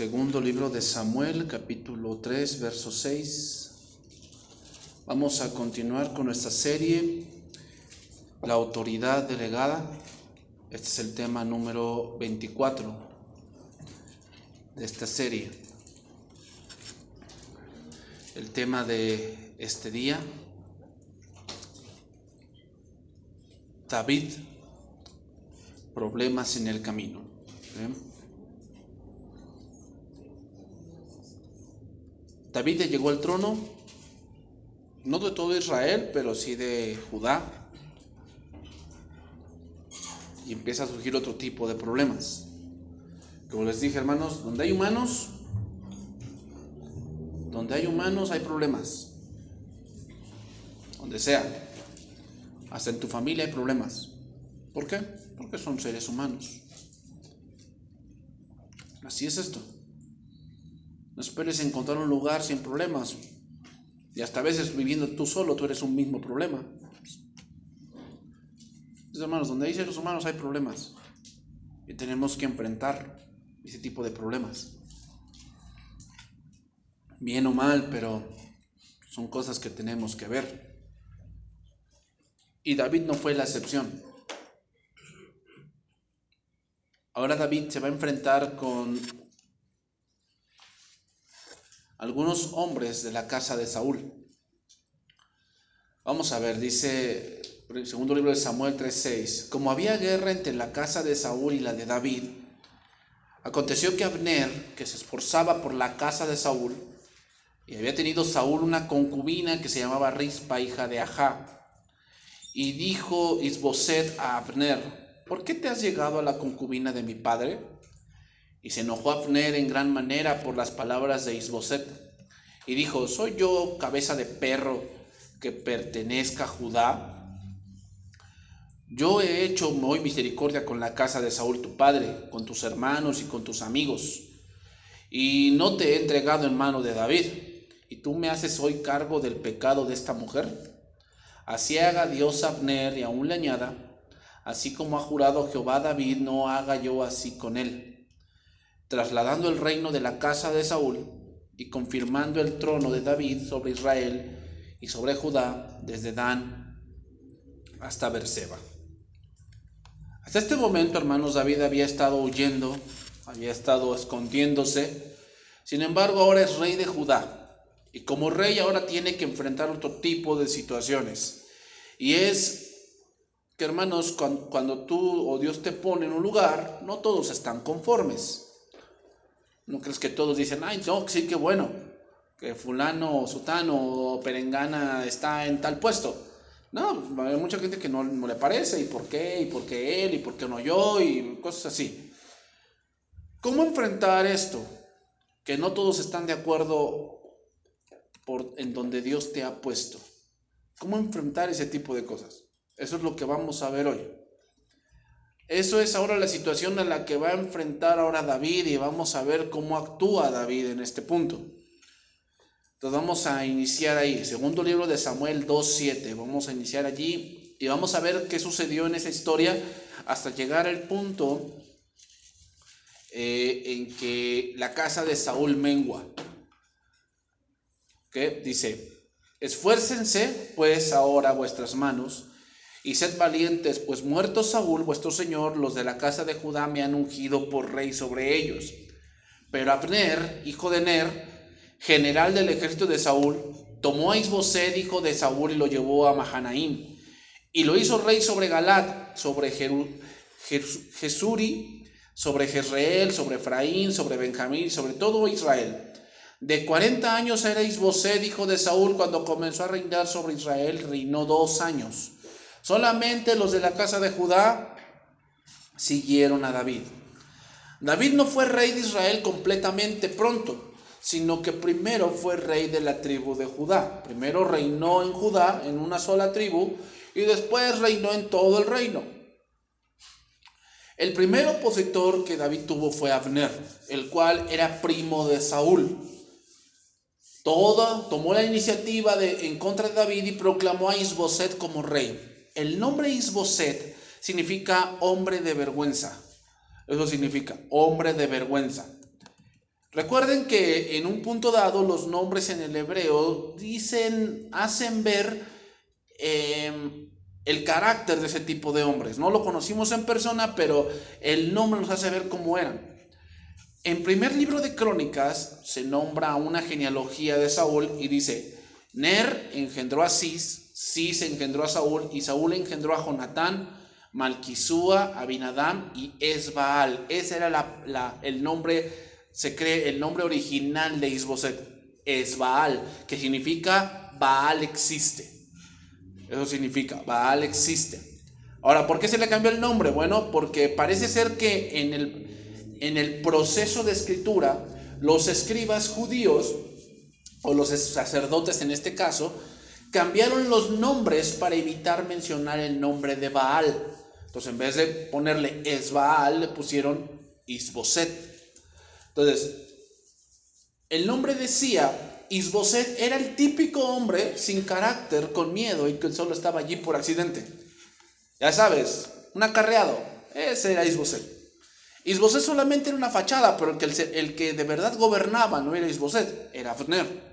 Segundo libro de Samuel, capítulo 3, verso 6. Vamos a continuar con nuestra serie, La autoridad delegada. Este es el tema número 24 de esta serie. El tema de este día, David, problemas en el camino. ¿Eh? David llegó al trono, no de todo Israel, pero sí de Judá. Y empieza a surgir otro tipo de problemas. Como les dije, hermanos, donde hay humanos, donde hay humanos hay problemas. Donde sea. Hasta en tu familia hay problemas. ¿Por qué? Porque son seres humanos. Así es esto. No esperes encontrar un lugar sin problemas. Y hasta a veces viviendo tú solo, tú eres un mismo problema. hermanos, donde hay seres humanos hay problemas. Y tenemos que enfrentar ese tipo de problemas. Bien o mal, pero son cosas que tenemos que ver. Y David no fue la excepción. Ahora David se va a enfrentar con algunos hombres de la casa de Saúl. Vamos a ver, dice el segundo libro de Samuel 3:6, como había guerra entre la casa de Saúl y la de David, aconteció que Abner, que se esforzaba por la casa de Saúl, y había tenido Saúl una concubina que se llamaba Rispa, hija de Ajá, y dijo Isboset a Abner, ¿por qué te has llegado a la concubina de mi padre? Y se enojó Abner en gran manera por las palabras de Isboset. Y dijo, ¿soy yo cabeza de perro que pertenezca a Judá? Yo he hecho hoy misericordia con la casa de Saúl tu padre, con tus hermanos y con tus amigos, y no te he entregado en mano de David, y tú me haces hoy cargo del pecado de esta mujer. Así haga Dios Abner y aún le añada, así como ha jurado Jehová David, no haga yo así con él trasladando el reino de la casa de Saúl y confirmando el trono de David sobre Israel y sobre Judá desde Dan hasta Berseba. Hasta este momento, hermanos, David había estado huyendo, había estado escondiéndose. Sin embargo, ahora es rey de Judá. Y como rey ahora tiene que enfrentar otro tipo de situaciones. Y es que, hermanos, cuando, cuando tú o Dios te pone en un lugar, no todos están conformes. ¿No crees que todos dicen, ay, no, sí, qué bueno, que fulano, sutano o perengana está en tal puesto? No, hay mucha gente que no, le parece, ¿y por qué? ¿Y por qué él? ¿Y por qué no yo? Y cosas así. ¿Cómo enfrentar esto? Que no todos están de acuerdo por, en donde Dios te ha puesto. ¿Cómo enfrentar ese tipo de cosas? Eso es lo que vamos a ver hoy. Eso es ahora la situación a la que va a enfrentar ahora David y vamos a ver cómo actúa David en este punto. Entonces vamos a iniciar ahí, segundo libro de Samuel 2.7, vamos a iniciar allí y vamos a ver qué sucedió en esa historia hasta llegar al punto eh, en que la casa de Saúl mengua. ¿Qué? Dice, esfuércense pues ahora vuestras manos y sed valientes, pues muerto Saúl, vuestro señor, los de la casa de Judá me han ungido por rey sobre ellos. Pero Abner, hijo de Ner, general del ejército de Saúl, tomó a Isbosed, hijo de Saúl, y lo llevó a Mahanaim. Y lo hizo rey sobre Galat, sobre Jesuri, sobre Jezreel, sobre Efraín, sobre Benjamín, sobre todo Israel. De 40 años era Isbosed, hijo de Saúl, cuando comenzó a reinar sobre Israel, reinó dos años. Solamente los de la casa de Judá siguieron a David. David no fue rey de Israel completamente pronto, sino que primero fue rey de la tribu de Judá. Primero reinó en Judá, en una sola tribu, y después reinó en todo el reino. El primer opositor que David tuvo fue Abner, el cual era primo de Saúl. Toda tomó la iniciativa de, en contra de David y proclamó a Isboset como rey. El nombre Isboset significa hombre de vergüenza. Eso significa hombre de vergüenza. Recuerden que en un punto dado los nombres en el hebreo dicen, hacen ver em, el carácter de ese tipo de hombres. No lo conocimos en persona, pero el nombre nos hace ver cómo eran. En primer libro de Crónicas se nombra una genealogía de Saúl y dice, Ner engendró a Cis, Cis engendró a Saúl y Saúl engendró a Jonatán, Malquisúa, Abinadam y Esbaal. Ese era el nombre se cree el nombre original de Isboset, es Baal, que significa Baal existe. Eso significa, Baal existe. Ahora, ¿por qué se le cambió el nombre? Bueno, porque parece ser que en el, en el proceso de escritura, los escribas judíos, o los sacerdotes en este caso, cambiaron los nombres para evitar mencionar el nombre de Baal. Entonces, en vez de ponerle Esbaal, le pusieron Isboset. Entonces, el nombre decía, Isboset era el típico hombre sin carácter, con miedo y que solo estaba allí por accidente. Ya sabes, un acarreado. Ese era Isboset. Isboset solamente era una fachada, pero el que, el, que de verdad gobernaba no era Isboset, era Abner.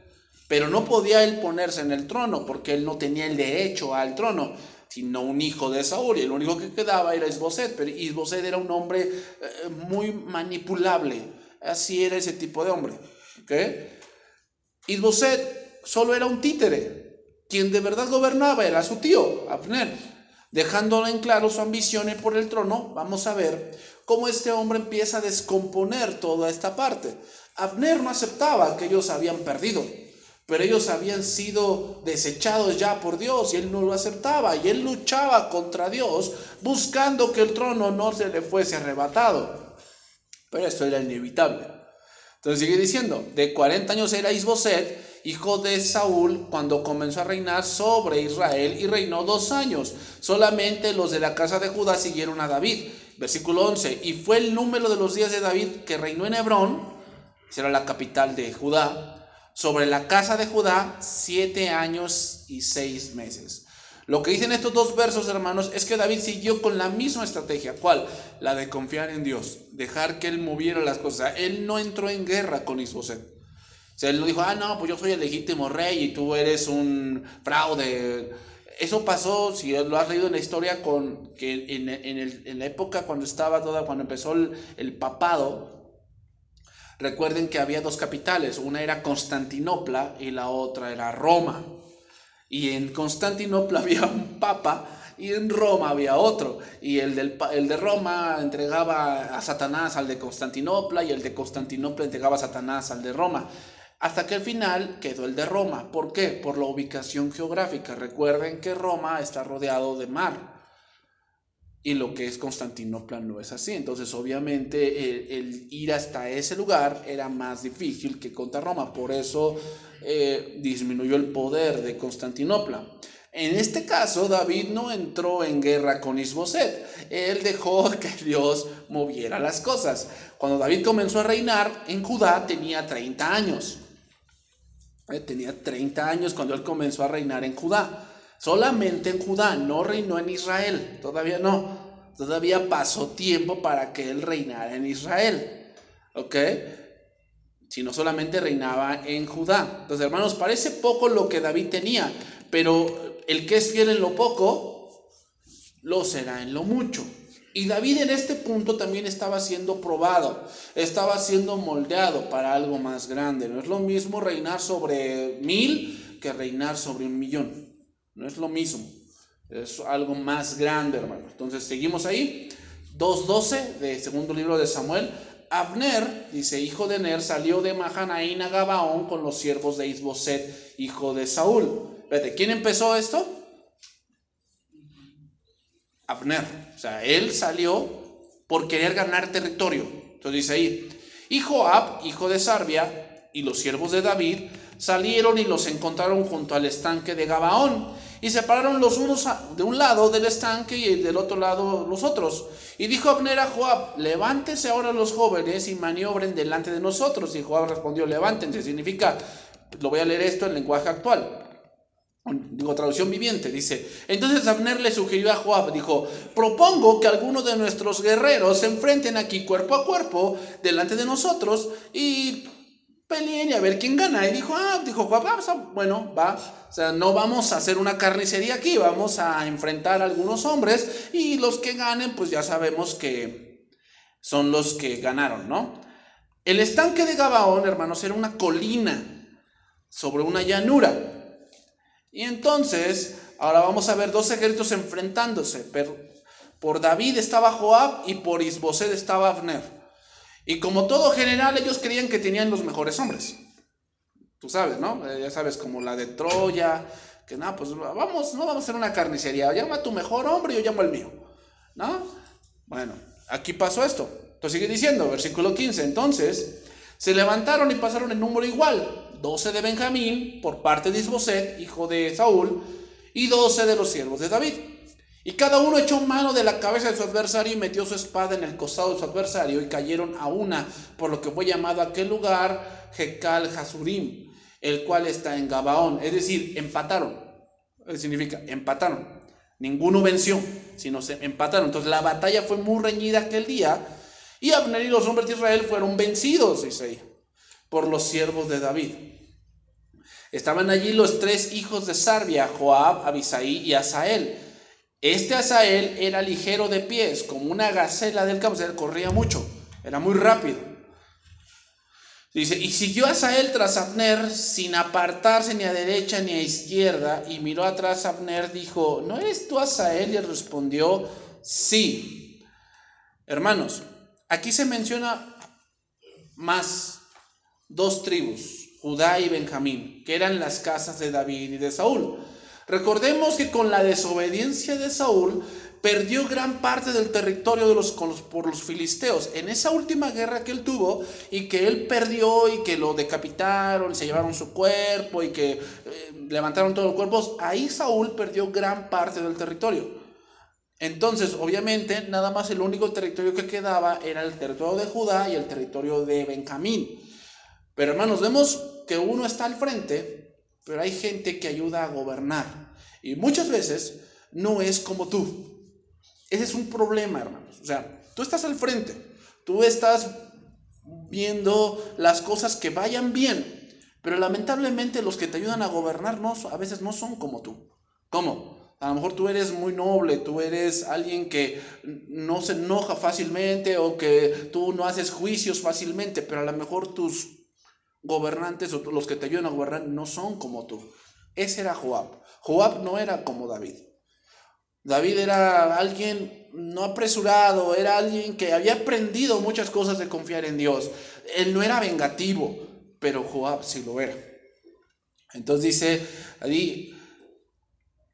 Pero no podía él ponerse en el trono porque él no tenía el derecho al trono, sino un hijo de Saúl. Y el único que quedaba era Isboset. Pero Isboset era un hombre eh, muy manipulable Así era ese tipo de hombre. ¿okay? Isboset solo era un títere. Quien de verdad gobernaba era su tío, Abner. Dejándolo en claro su ambición por el trono, vamos a ver cómo este hombre empieza a descomponer toda esta parte. Abner no aceptaba que ellos habían perdido, pero ellos habían sido desechados ya por Dios y él no lo aceptaba y él luchaba contra Dios buscando que el trono no se le fuese arrebatado. Pero esto era inevitable. Entonces sigue diciendo, de 40 años era Isboset, hijo de Saúl, cuando comenzó a reinar sobre Israel y reinó dos años. Solamente los de la casa de Judá siguieron a David. Versículo 11, y fue el número de los días de David que reinó en Hebrón, será la capital de Judá, sobre la casa de Judá siete años y seis meses. Lo que dicen estos dos versos, hermanos, es que David siguió con la misma estrategia. ¿Cuál? La de confiar en Dios, dejar que él moviera las cosas. Él no entró en guerra con Isboset. O sea, él dijo, ah, no, pues yo soy el legítimo rey y tú eres un fraude. Eso pasó, si lo has leído en la historia, con que en, la época cuando estaba toda, cuando empezó el papado, recuerden que había dos capitales, una era Constantinopla y la otra era Roma. Y en Constantinopla había un papa y en Roma había otro. Y el, del, el de Roma entregaba a Satanás al de Constantinopla y el de Constantinopla entregaba a Satanás al de Roma. Hasta que al final quedó el de Roma. ¿Por qué? Por la ubicación geográfica. Recuerden que Roma está rodeado de mar. Y lo que es Constantinopla no es así. Entonces, obviamente, el, ir hasta ese lugar era más difícil que contra Roma. Por eso eh, disminuyó el poder de Constantinopla. En este caso, David no entró en guerra con Isboset. Él dejó que Dios moviera las cosas. Cuando David comenzó a reinar en Judá, tenía 30 años. Eh, tenía 30 años cuando él comenzó a reinar en Judá. Solamente en Judá, no reinó en Israel, todavía no. Todavía pasó tiempo para que él reinara en Israel. ¿Ok? Sino solamente reinaba en Judá. Entonces, hermanos, parece poco lo que David tenía, pero el que es fiel en lo poco, lo será en lo mucho. Y David en este punto también estaba siendo probado, estaba siendo moldeado para algo más grande. No es lo mismo reinar sobre mil que reinar sobre un millón. No es lo mismo. Es algo más grande, hermano. Entonces, seguimos ahí. 2.12 de segundo libro de Samuel. Abner, dice, hijo de Ner, salió de Mahanaín a Gabaón con los siervos de Isboset, hijo de Saúl. ¿quién empezó esto? Abner. O sea, él salió por querer ganar territorio. Entonces dice ahí, hijo Ab, hijo de Sarbia, y los siervos de David salieron y los encontraron junto al estanque de Gabaón y separaron los unos de un lado del estanque y del otro lado los otros. Y dijo Abner a Joab, levántese ahora los jóvenes y maniobren delante de nosotros. Y Joab respondió, levántense. Significa, lo voy a leer esto en lenguaje actual. Digo, traducción viviente, dice. Entonces Abner le sugirió a Joab, dijo, propongo que algunos de nuestros guerreros se enfrenten aquí cuerpo a cuerpo delante de nosotros y peleen y a ver quién gana. Y dijo, ah, dijo bueno, va. O sea, no vamos a hacer una carnicería aquí, vamos a enfrentar a algunos hombres y los que ganen, pues ya sabemos que son los que ganaron, ¿no? El estanque de Gabaón, hermanos, era una colina sobre una llanura. Y entonces, ahora vamos a ver dos ejércitos enfrentándose. Por David estaba Joab y por Isboset estaba Abner. Y como todo general, ellos creían que tenían los mejores hombres. Tú sabes, ¿no? Eh, ya sabes, como la de Troya, que nada, pues vamos, no vamos a hacer una carnicería. Llama a tu mejor hombre yo llamo al mío. ¿No? Bueno, aquí pasó esto. Entonces sigue diciendo, versículo 15. Entonces, se levantaron y pasaron en número igual. 12 de Benjamín por parte de Isboset, hijo de Saúl, y 12 de los siervos de David. Y cada uno echó mano de la cabeza de su adversario y metió su espada en el costado de su adversario y cayeron a una, por lo que fue llamado aquel lugar Jekal Hasurim, el cual está en Gabaón. Es decir, empataron. Significa, empataron. Ninguno venció, sino se empataron. Entonces la batalla fue muy reñida aquel día y Abner y los hombres de Israel fueron vencidos, dice ahí, por los siervos de David. Estaban allí los tres hijos de Sarbia, Joab, Abisaí y Asael este Asael era ligero de pies, como una gacela del campo, o corría mucho, era muy rápido. Dice, y siguió Asael tras Abner sin apartarse ni a derecha ni a izquierda, y miró atrás a Abner, dijo, ¿no eres tú Asael? Y respondió, sí. Hermanos, aquí se menciona más dos tribus, Judá y Benjamín, que eran las casas de David y de Saúl. Recordemos que con la desobediencia de Saúl perdió gran parte del territorio de los, por los filisteos. En esa última guerra que él tuvo y que él perdió y que lo decapitaron, se llevaron su cuerpo y que eh, levantaron todos los cuerpos, ahí Saúl perdió gran parte del territorio. Entonces, obviamente, nada más el único territorio que quedaba era el territorio de Judá y el territorio de Benjamín. Pero hermanos, vemos que uno está al frente pero hay gente que ayuda a gobernar. Y muchas veces no es como tú. Ese es un problema, hermanos. O sea, tú estás al frente, tú estás viendo las cosas que vayan bien, pero lamentablemente los que te ayudan a gobernar no, a veces no son como tú. ¿Cómo? A lo mejor tú eres muy noble, tú eres alguien que no se enoja fácilmente o que tú no haces juicios fácilmente, pero a lo mejor tus gobernantes o los que te ayudan a gobernar no son como tú. Ese era Joab. Joab no era como David. David era alguien no apresurado, era alguien que había aprendido muchas cosas de confiar en Dios. Él no era vengativo, pero Joab sí lo era. Entonces dice ahí,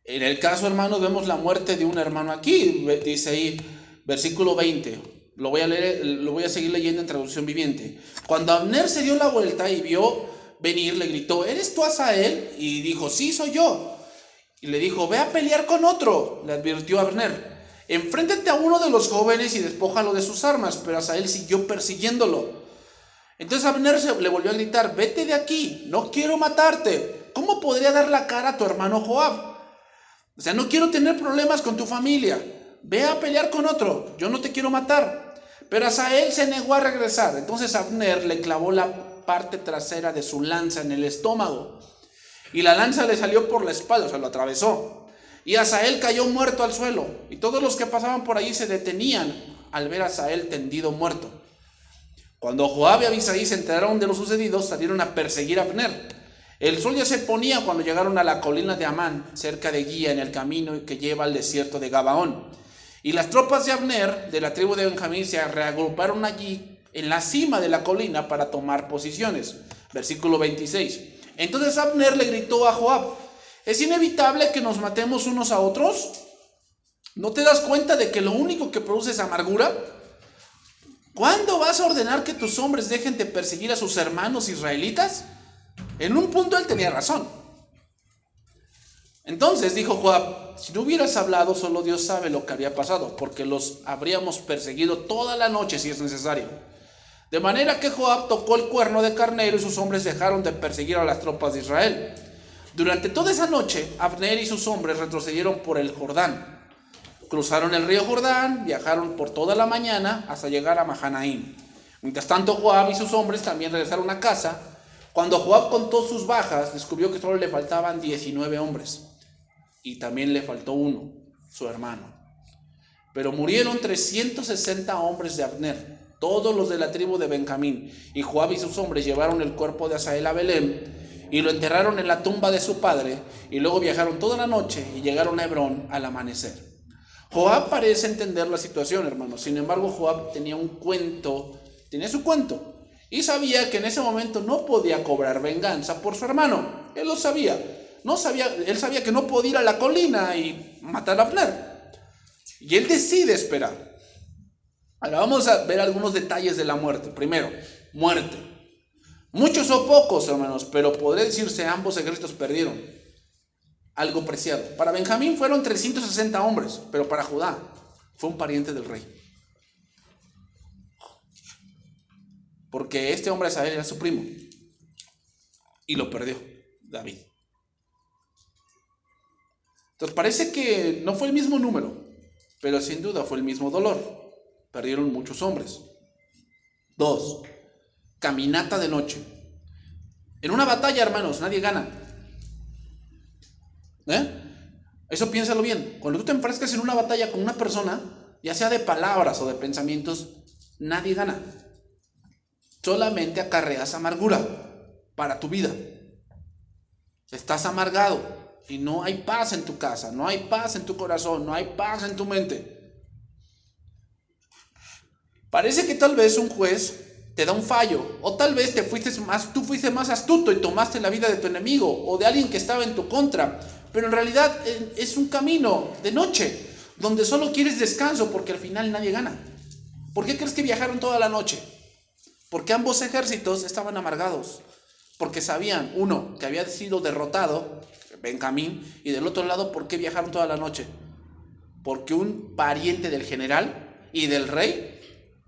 en el caso hermanos vemos la muerte de un hermano aquí, dice ahí, versículo 20. Lo voy a leer, lo voy a seguir leyendo en traducción viviente. Cuando Abner se dio la vuelta y vio venir, le gritó, ¿eres tú Asael? Y dijo, sí, soy yo. Y le dijo, ve a pelear con otro, le advirtió Abner. Enfréntate a uno de los jóvenes y despójalo de sus armas. Pero Asael siguió persiguiéndolo. Entonces Abner se, le volvió a gritar, vete de aquí, no quiero matarte. ¿Cómo podría dar la cara a tu hermano Joab? O sea, no quiero tener problemas con tu familia ve a pelear con otro, yo no te quiero matar. Pero Asael se negó a regresar. Entonces Abner le clavó la parte trasera de su lanza en el estómago. Y la lanza le salió por la espalda, o sea, lo atravesó. Y Asael cayó muerto al suelo. Y todos los que pasaban por allí se detenían al ver a Asael tendido muerto. Cuando Joab y Abisaí se enteraron de lo sucedido, salieron a perseguir a Abner. El sol ya se ponía cuando llegaron a la colina de Amán, cerca de Guía, en el camino que lleva al desierto de Gabaón. Y las tropas de Abner, de la tribu de Benjamín, se reagruparon allí en la cima de la colina para tomar posiciones. Versículo 26. Entonces Abner le gritó a Joab, ¿es inevitable que nos matemos unos a otros? ¿No te das cuenta de que lo único que produce es amargura? ¿Cuándo vas a ordenar que tus hombres dejen de perseguir a sus hermanos israelitas? En un punto él tenía razón. Entonces dijo Joab, si no hubieras hablado, solo Dios sabe lo que habría pasado, porque los habríamos perseguido toda la noche si es necesario. De manera que Joab tocó el cuerno de carnero y sus hombres dejaron de perseguir a las tropas de Israel. Durante toda esa noche, Abner y sus hombres retrocedieron por el Jordán. Cruzaron el río Jordán, viajaron por toda la mañana hasta llegar a Mahanaim. Mientras tanto, Joab y sus hombres también regresaron a casa Cuando Joab contó sus bajas, descubrió que solo le faltaban 19 hombres. Y también le faltó uno, su hermano. Pero murieron 360 hombres de Abner, todos los de la tribu de Benjamín. Y Joab y sus hombres llevaron el cuerpo de Asael a Belén y lo enterraron en la tumba de su padre. Y luego viajaron toda la noche y llegaron a Hebrón al amanecer. Joab parece entender la situación, hermanos. Sin embargo, Joab tenía un cuento, tenía su cuento. Y sabía que en ese momento no podía cobrar venganza por su hermano. Él lo sabía. No sabía, él sabía que no podía ir a la colina y matar a Abner. Y él decide esperar. Ahora vamos a ver algunos detalles de la muerte. Primero, muerte. Muchos o pocos, hermanos, pero podría decirse ambos ejércitos perdieron algo preciado. Para Benjamín fueron 360 hombres, pero para Judá fue un pariente del rey. Porque este hombre Asael era su primo. Y lo perdió David. Entonces parece que no fue el mismo número, pero sin duda fue el mismo dolor. Perdieron muchos hombres. Dos, caminata de noche. En una batalla, hermanos, nadie gana. ¿Eh? Eso piénsalo bien. Cuando tú te enfrescas en una batalla con una persona, ya sea de palabras o de pensamientos, nadie gana solamente acarreas amargura para tu vida. Estás amargado y no hay paz en tu casa, no hay paz en tu corazón, no hay paz en tu mente. Parece que tal vez un juez te da un fallo o tal vez te fuiste más tú fuiste más astuto y tomaste la vida de tu enemigo o de alguien que estaba en tu contra, pero en realidad eh, es un camino de noche donde solo quieres descanso porque al final nadie gana. ¿Por qué crees que viajaron toda la noche? Porque ambos ejércitos estaban amargados. Porque sabían, uno, que había sido derrotado, Benjamín, y del otro lado, ¿por qué viajaron toda la noche? Porque un pariente del general y del rey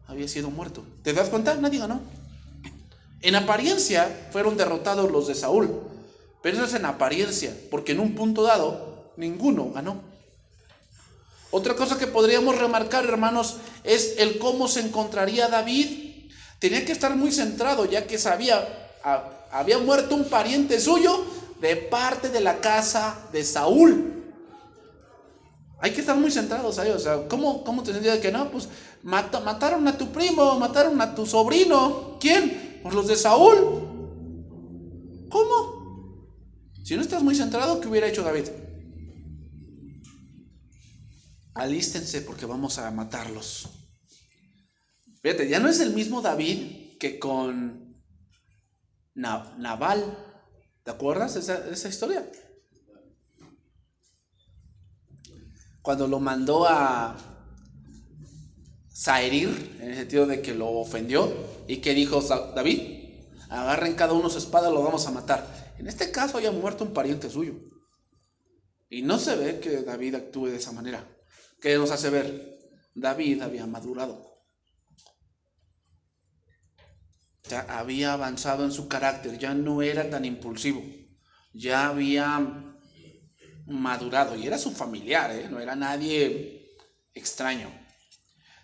había sido muerto. ¿Te das cuenta? Nadie ganó. En apariencia fueron derrotados los de Saúl, pero eso es en apariencia, porque en un punto dado ninguno ganó. Otra cosa que podríamos remarcar, hermanos, es el cómo se encontraría David Tenía que estar muy centrado ya que sabía, había muerto un pariente suyo de parte de la casa de Saúl. Hay que estar muy centrados ahí, o sea, ¿cómo, cómo te sentías que no? Pues mataron a tu primo, mataron a tu sobrino. ¿Quién? Pues los de Saúl. ¿Cómo? Si no estás muy centrado, ¿qué hubiera hecho David? Alístense porque vamos a matarlos. Fíjate, ya no es el mismo David que con Naval. ¿Te acuerdas esa, esa historia? Cuando lo mandó a Saherir, en el sentido de que lo ofendió, y que dijo David, agarren cada uno su espada, lo vamos a matar. En este caso haya muerto un pariente suyo. Y no se ve que David actúe de esa manera. ¿Qué nos hace ver? David había madurado. Ya había avanzado en su carácter, ya no era tan impulsivo, ya había madurado y era su familiar, ¿eh? no era nadie extraño.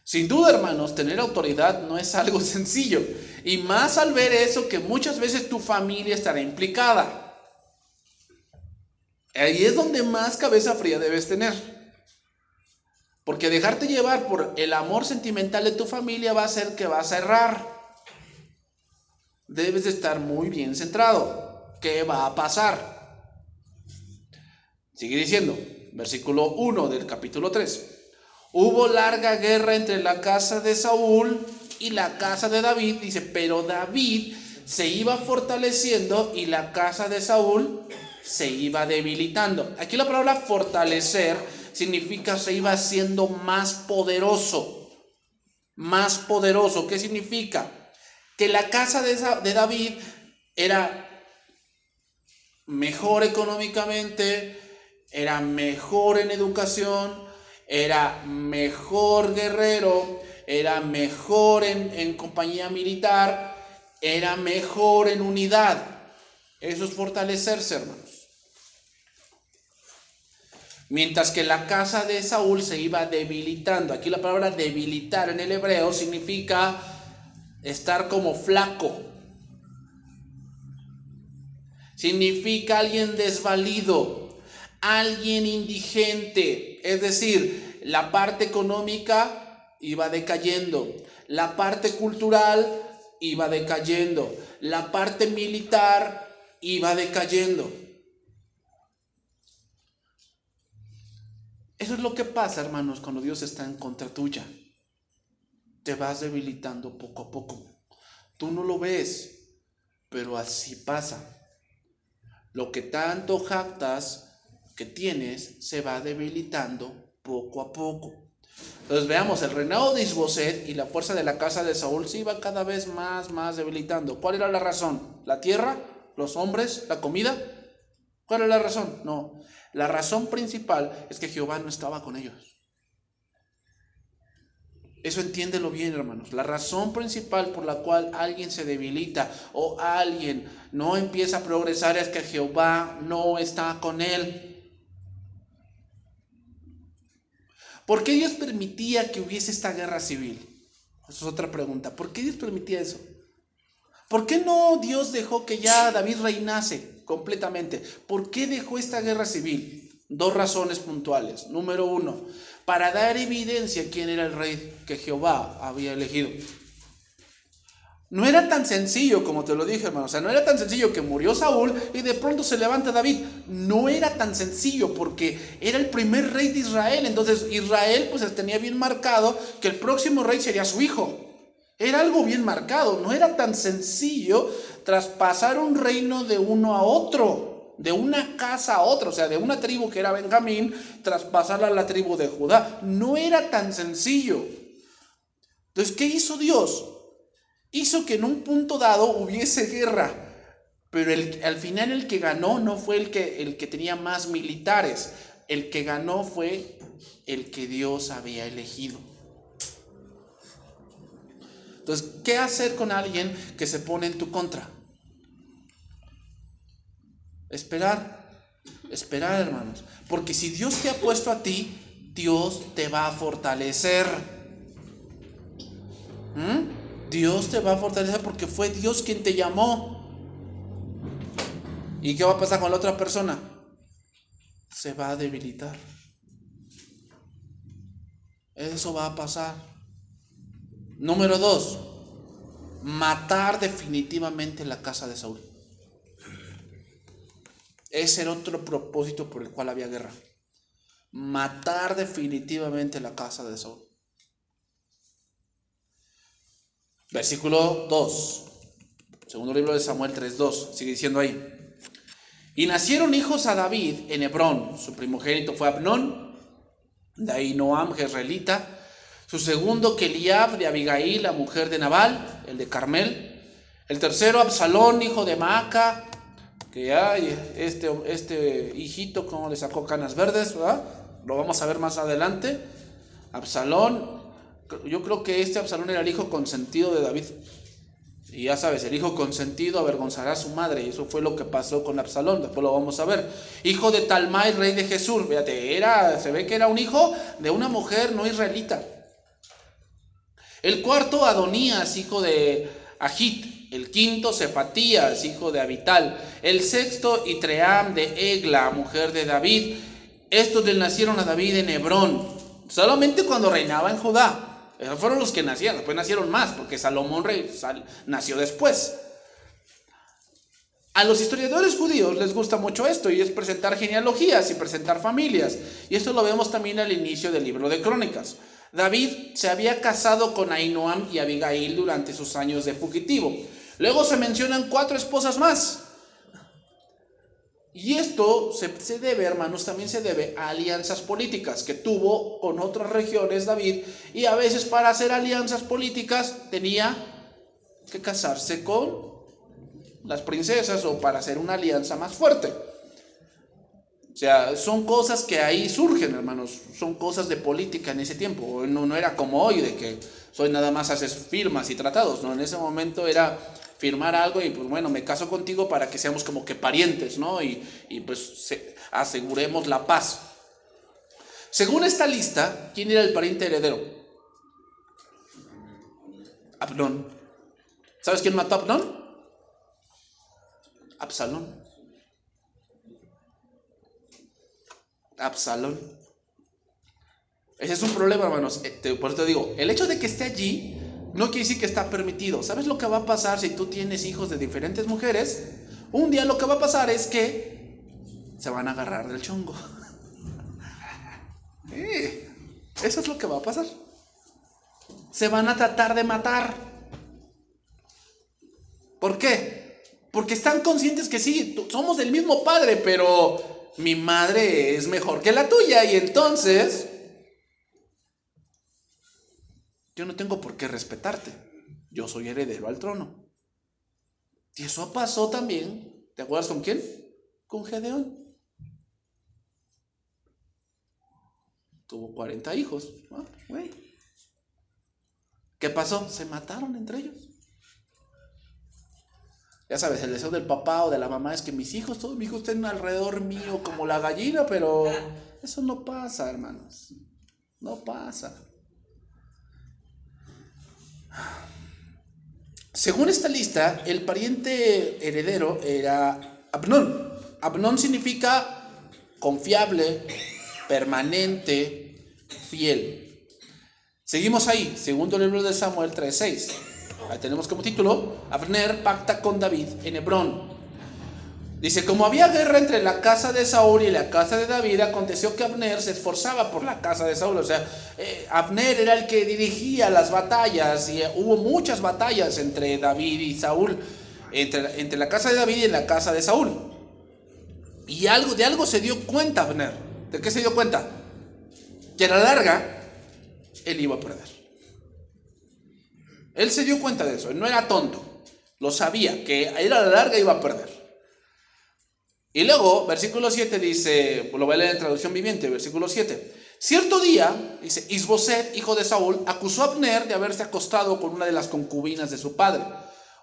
Sin duda, hermanos, tener autoridad no es algo sencillo. Y más al ver eso que muchas veces tu familia estará implicada. Ahí es donde más cabeza fría debes tener. Porque dejarte llevar por el amor sentimental de tu familia va a hacer que vas a errar debes de estar muy bien centrado. ¿Qué va a pasar? Sigue diciendo, versículo 1 del capítulo 3. Hubo larga guerra entre la casa de Saúl y la casa de David. Dice, pero David se iba fortaleciendo y la casa de Saúl se iba debilitando. Aquí la palabra fortalecer significa se iba haciendo más poderoso. Más poderoso. ¿Qué significa? Que la casa de, David era mejor económicamente, era mejor en educación, era mejor guerrero, era mejor en, en, compañía militar, era mejor en unidad. Eso es fortalecerse, hermanos. Mientras que la casa de Saúl se iba debilitando. Aquí la palabra debilitar en el hebreo significa estar como flaco. significa alguien desvalido, alguien indigente, es decir, la parte económica iba decayendo, la parte cultural iba decayendo, la parte militar iba decayendo. Eso es lo que pasa, hermanos, cuando Dios está en contra tuya. Te vas debilitando poco a poco. Tú no lo ves, pero así pasa. Lo que tanto jactas que tienes se va debilitando poco a poco. Entonces veamos, el reinado de Isboset y la fuerza de la casa de Saúl se iba cada vez más, más debilitando. ¿Cuál era la razón? ¿La tierra? ¿Los hombres? ¿La comida? ¿Cuál era la razón? No. La razón principal es que Jehová no estaba con ellos. Eso entiéndelo bien, hermanos. La razón principal por la cual alguien se debilita o alguien no empieza a progresar es que Jehová no está con él. ¿Por qué Dios permitía que hubiese esta guerra civil? Esa es otra pregunta. ¿Por qué Dios permitía eso? ¿Por qué no Dios dejó que ya David reinase completamente? ¿Por qué dejó esta guerra civil? Dos razones puntuales. Número uno, para dar evidencia quién era el rey que Jehová había elegido. No era tan sencillo como te lo dije, hermano. O sea, no era tan sencillo que murió Saúl y de pronto se levanta David. No era tan sencillo porque era el primer rey de Israel. Entonces Israel pues tenía bien marcado que el próximo rey sería su hijo. Era algo bien marcado. No era tan sencillo traspasar un reino de uno a otro. De una casa a otra. O sea, de una tribu que era Benjamín, traspasarla a la tribu de Judá. No era tan sencillo. Entonces, ¿qué hizo Dios? hizo que en un punto dado hubiese guerra, pero al final el que ganó no fue el que, el que tenía más militares, el que ganó fue el que Dios había elegido. Entonces, ¿qué hacer con alguien que se pone en tu contra? Esperar, esperar hermanos, porque si Dios te ha puesto a ti, Dios te va a fortalecer. ¿Mm? Dios te va a fortalecer porque fue Dios quien te llamó. ¿Y qué va a pasar con la otra persona? Se va a debilitar. Eso va a pasar. Número dos, matar definitivamente la casa de Saúl. Ese era otro propósito por el cual había guerra. Matar definitivamente la casa de Saúl. Versículo 2. Segundo libro de Samuel 3.2. Sigue diciendo ahí. Y nacieron hijos a David en Hebrón. Su primogénito fue Abnón, de ahí Noam, jezreelita. Su segundo, Keliab, de Abigail, la mujer de Nabal, el de Carmel. El tercero, Absalón, hijo de Maaca, que hay este, este hijito, como le sacó canas verdes, ¿verdad? Lo vamos a ver más adelante. Absalón, yo creo que este Absalón era el hijo consentido de David. Y ya sabes, el hijo consentido avergonzará a su madre. Y eso fue lo que pasó con Absalón. Después lo vamos a ver. Hijo de Talmai, rey de Jesús. Fíjate, era, se ve que era un hijo de una mujer no israelita. El cuarto, Adonías, hijo de Agit. El quinto, Cefatías, hijo de Abital. El sexto, Itream de Egla, mujer de David. Estos le nacieron a David en Hebrón. Solamente cuando reinaba en Judá. Esos fueron los que nacieron, después nacieron más, porque Salomón rey nació después. A los historiadores judíos les gusta mucho esto y es presentar genealogías y presentar familias. Y esto lo vemos también al inicio del libro de Crónicas. David se había casado con Ainoam y Abigail durante sus años de fugitivo. Luego se mencionan cuatro esposas más. Y esto se, debe, hermanos, también se debe a alianzas políticas que tuvo con otras regiones David. Y a veces para hacer alianzas políticas tenía que casarse con las princesas o para hacer una alianza más fuerte. O sea, son cosas que ahí surgen, hermanos. Son cosas de política en ese tiempo. No, no era como hoy, de que soy nada más haces firmas y tratados, ¿no? En ese momento era firmar algo y pues bueno, me caso contigo para que seamos como que parientes, ¿no? Y, y pues aseguremos la paz. Según esta lista, ¿quién era el pariente heredero? Abnón. ¿Sabes quién mató a Abnón? Absalón. Absalón. Ese es un problema, hermanos. Eh, por eso te digo, el hecho de que esté allí no quiere decir que está permitido. ¿Sabes lo que va a pasar si tú tienes hijos de diferentes mujeres? Un día lo que va a pasar es que se van a agarrar del chongo. eso es lo que va a pasar. Se van a tratar de matar. ¿Por qué? Porque están conscientes que sí, somos del mismo padre, pero mi madre es mejor que la tuya y entonces yo no tengo por qué respetarte. Yo soy heredero al trono. Y eso pasó también. ¿Te acuerdas con quién? Con Gedeón. Tuvo 40 hijos. ¿Qué pasó? Se mataron entre ellos. Ya sabes, el deseo del papá o de la mamá es que mis hijos, todos mis hijos estén alrededor mío como la gallina, pero eso no pasa, hermanos. No pasa. Según esta lista, el pariente heredero era Abnón. Abnón significa confiable, permanente, fiel. Seguimos ahí, segundo libro de Samuel 3.6. Ahí tenemos como título, Abner pacta con David en Hebrón. Dice, como había guerra entre la casa de Saúl y la casa de David, aconteció que Abner se esforzaba por la casa de Saúl. O sea, eh, Abner era el que dirigía las batallas y eh, hubo muchas batallas entre David y Saúl, entre, entre la casa de David y la casa de Saúl. Y algo, de algo se dio cuenta Abner. ¿De qué se dio cuenta? Que a la larga él iba a perder. Él se dio cuenta de eso, él no era tonto, lo sabía, que él a la larga iba a perder. Y luego, versículo 7 dice, lo voy a leer en traducción viviente, versículo 7. Cierto día, dice, Isboset, hijo de Saúl, acusó a Abner de haberse acostado con una de las concubinas de su padre,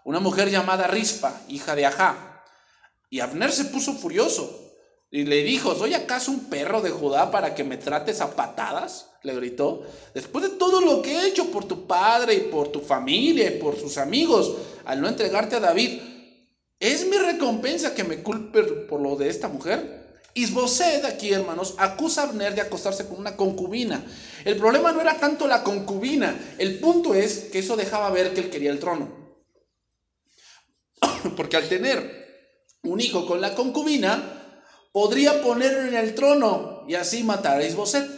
una mujer llamada Rispa, hija de Ajá. Y Abner se puso furioso y le dijo, ¿soy acaso un perro de Judá para que me trates a patadas? Le gritó. Después de todo lo que he hecho por tu padre y por tu familia y por sus amigos, al no entregarte a David, ¿Es mi recompensa que me culpe por lo de esta mujer? Isbosed aquí, hermanos, acusa a Abner de acostarse con una concubina. El problema no era tanto la concubina, el punto es que eso dejaba ver que él quería el trono. Porque al tener un hijo con la concubina, podría ponerlo en el trono y así matar a Isbosed.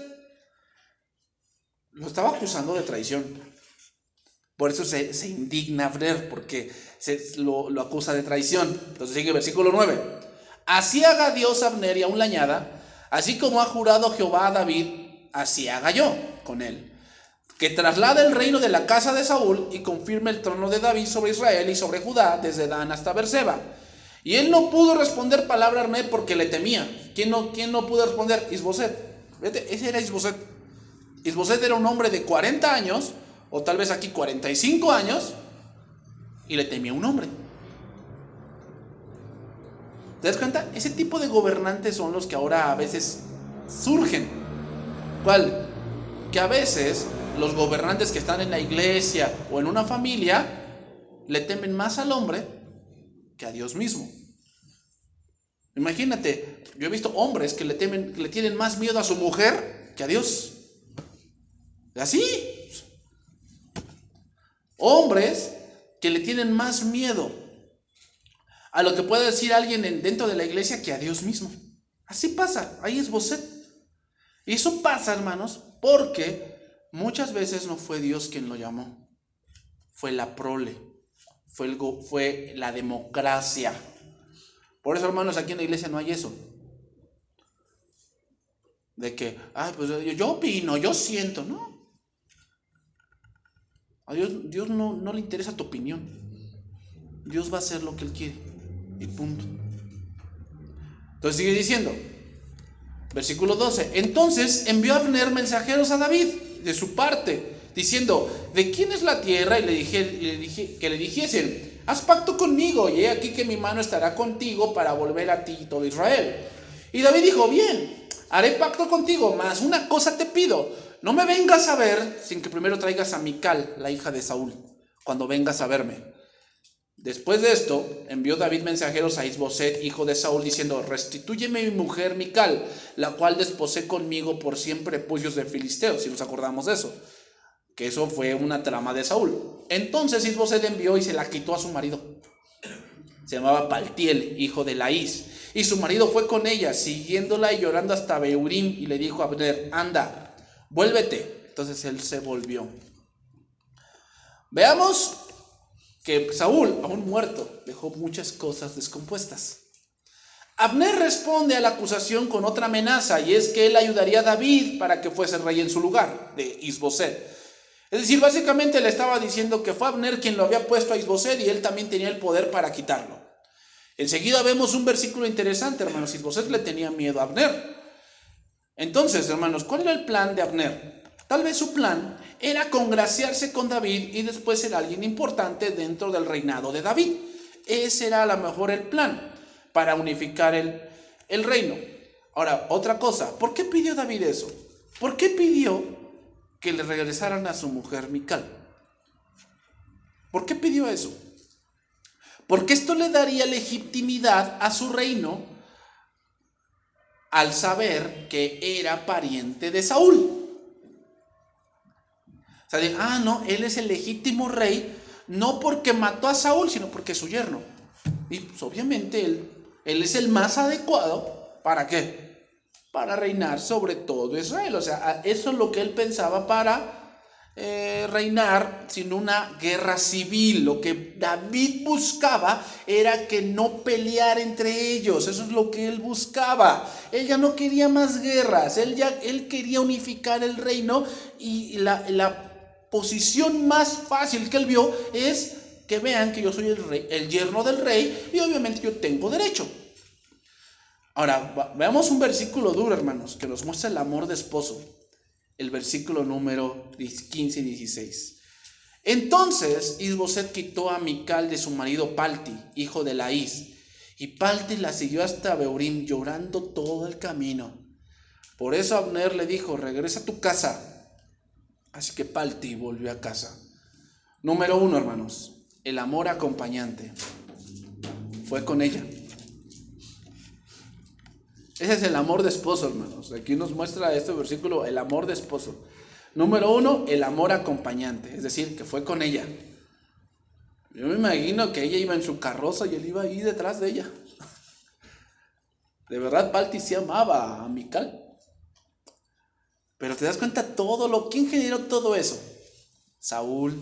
Lo estaba acusando de traición. Por eso se, se indigna Abner, porque se, lo, acusa de traición. Entonces sigue versículo 9. Así haga Dios Abner y a un lañada, así como ha jurado Jehová a David, así haga yo con él. Que traslade el reino de la casa de Saúl y confirme el trono de David sobre Israel y sobre Judá, desde Dan hasta Berseba. Y él no pudo responder palabra a Abner porque le temía. ¿Quién no, quién no pudo responder? Isboset. ese era Isboset. Isboset era un hombre de 40 años, o tal vez aquí 45 años, y le temía un hombre. ¿Te das cuenta? Ese tipo de gobernantes son los que ahora a veces surgen. ¿Cuál? Que a veces los gobernantes que están en la iglesia o en una familia le temen más al hombre que a Dios mismo. Imagínate, yo he visto hombres que le temen, que le tienen más miedo a su mujer que a Dios. Así. Hombres que le tienen más miedo a lo que puede decir alguien dentro de la iglesia que a Dios mismo. Así pasa, ahí es Boset. Y eso pasa, hermanos, porque muchas veces no fue Dios quien lo llamó, fue la prole, fue, el, fue la democracia. Por eso, hermanos, aquí en la iglesia no hay eso. De que, ay, pues yo opino, yo siento, ¿no? A Dios, Dios no, no le interesa tu opinión. Dios va a hacer lo que Él quiere. Y punto. Entonces sigue diciendo, versículo 12. Entonces envió Abner mensajeros a David de su parte, diciendo, ¿de quién es la tierra? Y le dije, le dije que le dijesen, haz pacto conmigo y he aquí que mi mano estará contigo para volver a ti todo Israel. Y David dijo, bien, haré pacto contigo, mas una cosa te pido no me vengas a ver sin que primero traigas a Mical, la hija de Saúl, cuando vengas a verme. Después de esto, envió David mensajeros a Isboset, hijo de Saúl, diciendo, restitúyeme mi mujer Mical, la cual desposé conmigo por siempre puños de filisteos, si nos acordamos de eso, que eso fue una trama de Saúl. Entonces Isboset envió y se la quitó a su marido. Se llamaba Paltiel, hijo de Laís. Y su marido fue con ella, siguiéndola y llorando hasta Beurim, y le dijo a Abner, anda, vuélvete. Entonces él se volvió. Veamos que Saúl, aún muerto, dejó muchas cosas descompuestas. Abner responde a la acusación con otra amenaza y es que él ayudaría a David para que fuese rey en su lugar, de Isboset. Es decir, básicamente le estaba diciendo que fue Abner quien lo había puesto a Isboset y él también tenía el poder para quitarlo. Enseguida vemos un versículo interesante, hermanos. Isboset le tenía miedo a Abner. Entonces, hermanos, ¿cuál era el plan de Abner? Tal vez su plan era congraciarse con David y después ser alguien importante dentro del reinado de David. Ese era a lo mejor el plan para unificar el, el reino. Ahora, otra cosa, ¿por qué pidió David eso? ¿Por qué pidió que le regresaran a su mujer Mical? ¿Por qué pidió eso? Porque esto le daría legitimidad a su reino al saber que era pariente de Saúl. O sea, ah, no, él es el legítimo rey, no porque mató a Saúl, sino porque es su yerno. Y pues, obviamente él, él es el más adecuado, ¿para qué? Para reinar sobre todo Israel. O sea, eso es lo que él pensaba para eh, reinar sin una guerra civil. Lo que David buscaba era que no pelear entre ellos. Eso es lo que él buscaba. Él ya no quería más guerras. Él ya él quería unificar el reino y la, la posición más fácil que él vio es que vean que yo soy el, rey, el yerno del rey y obviamente yo tengo derecho. Ahora, veamos un versículo duro, hermanos, que nos muestra el amor de esposo. El versículo número 15 y 16. Entonces Isboset quitó a Mical de su marido Palti, hijo de Laís, y Palti la siguió hasta Beurim llorando todo el camino. Por eso Abner le dijo, regresa a tu casa Así que Palti volvió a casa. Número uno, hermanos, el amor acompañante. Fue con ella. Ese es el amor de esposo, hermanos. Aquí nos muestra este versículo el amor de esposo. Número uno, el amor acompañante, es decir, que fue con ella. Yo me imagino que ella iba en su carroza y él iba ahí detrás de ella. De verdad, Palti se amaba a Mical. Pero te das cuenta todo lo quién generó todo eso. Saúl.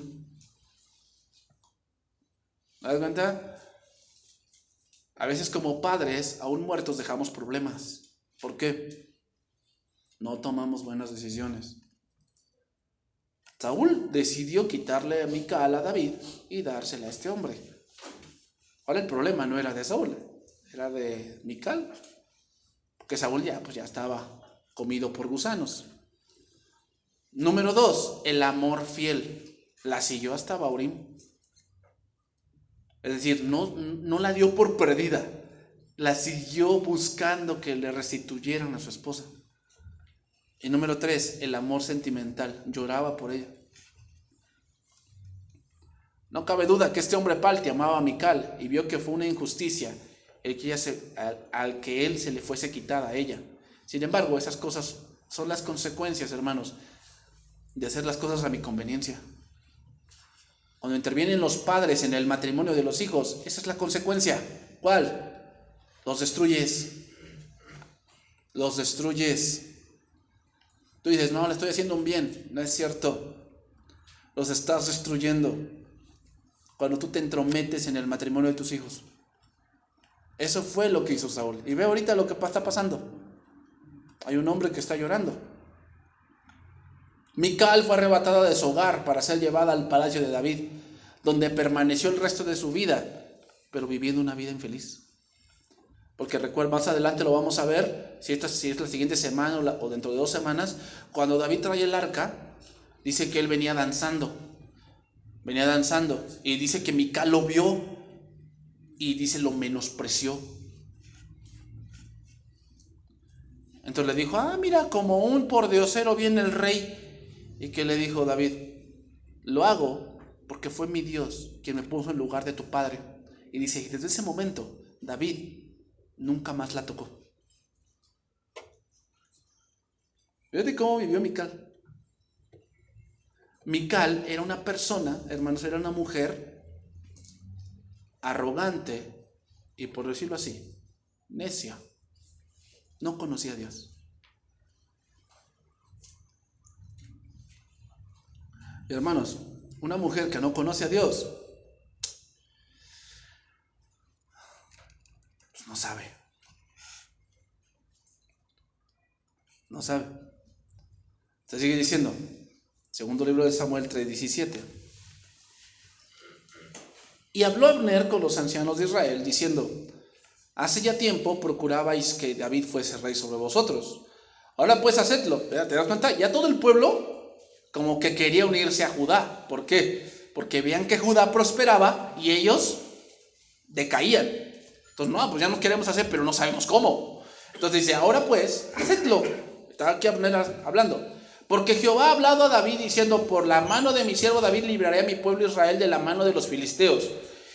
¿Te das cuenta? A veces como padres, aún muertos, dejamos problemas. ¿Por qué? No tomamos buenas decisiones. Saúl decidió quitarle a Mical a David y dársela a este hombre. Ahora el problema no era de Saúl, era de Mical. Porque Saúl ya, pues ya estaba comido por gusanos. Número dos, el amor fiel. La siguió hasta Baurim. Es decir, no, no la dio por perdida. La siguió buscando que le restituyeran a su esposa. Y número tres, el amor sentimental. Lloraba por ella. No cabe duda que este hombre Palti amaba a Mical y vio que fue una injusticia el que al, al que él se le fuese quitada a ella. Sin embargo, esas cosas son las consecuencias, hermanos, de hacer las cosas a mi conveniencia. Cuando intervienen los padres en el matrimonio de los hijos, esa es la consecuencia. ¿Cuál? Los destruyes. Los destruyes. Tú dices, no, le estoy haciendo un bien. No es cierto. Los estás destruyendo cuando tú te entrometes en el matrimonio de tus hijos. Eso fue lo que hizo Saúl. Y ve ahorita lo que está pasando. Hay un hombre que está llorando. Mical fue arrebatada de su hogar para ser llevada al palacio de David, donde permaneció el resto de su vida, pero viviendo una vida infeliz. Porque recuerda, más adelante lo vamos a ver, si, si es la siguiente semana o, o dentro de dos semanas, cuando David trae el arca, dice que él venía danzando, venía danzando, y dice que Mical lo vio y dice lo menospreció. Entonces le dijo, ah, mira, como un pordiosero viene el rey y que le dijo David, lo hago porque fue mi Dios quien me puso en lugar de tu padre. Y dice, desde ese momento, David nunca más la tocó. Fíjate cómo vivió Mical. Mical era una persona, hermanos, era una mujer arrogante y por decirlo así, necia. No conocía a Dios. Hermanos, una mujer que no conoce a Dios, pues no sabe. No sabe. Se sigue diciendo, segundo libro de Samuel 3:17. Y habló Abner con los ancianos de Israel, diciendo, Hace ya tiempo procurabais que David fuese rey sobre vosotros. Ahora pues hacedlo. ¿Te das cuenta? Ya todo el pueblo como que quería unirse a Judá. ¿Por qué? Porque veían que Judá prosperaba y ellos decaían. Entonces, no, pues ya no queremos hacer, pero no sabemos cómo. Entonces dice, ahora pues, hacedlo. Está aquí hablando. Porque Jehová ha hablado a David diciendo, por la mano de mi siervo David libraré a mi pueblo Israel de la mano de los filisteos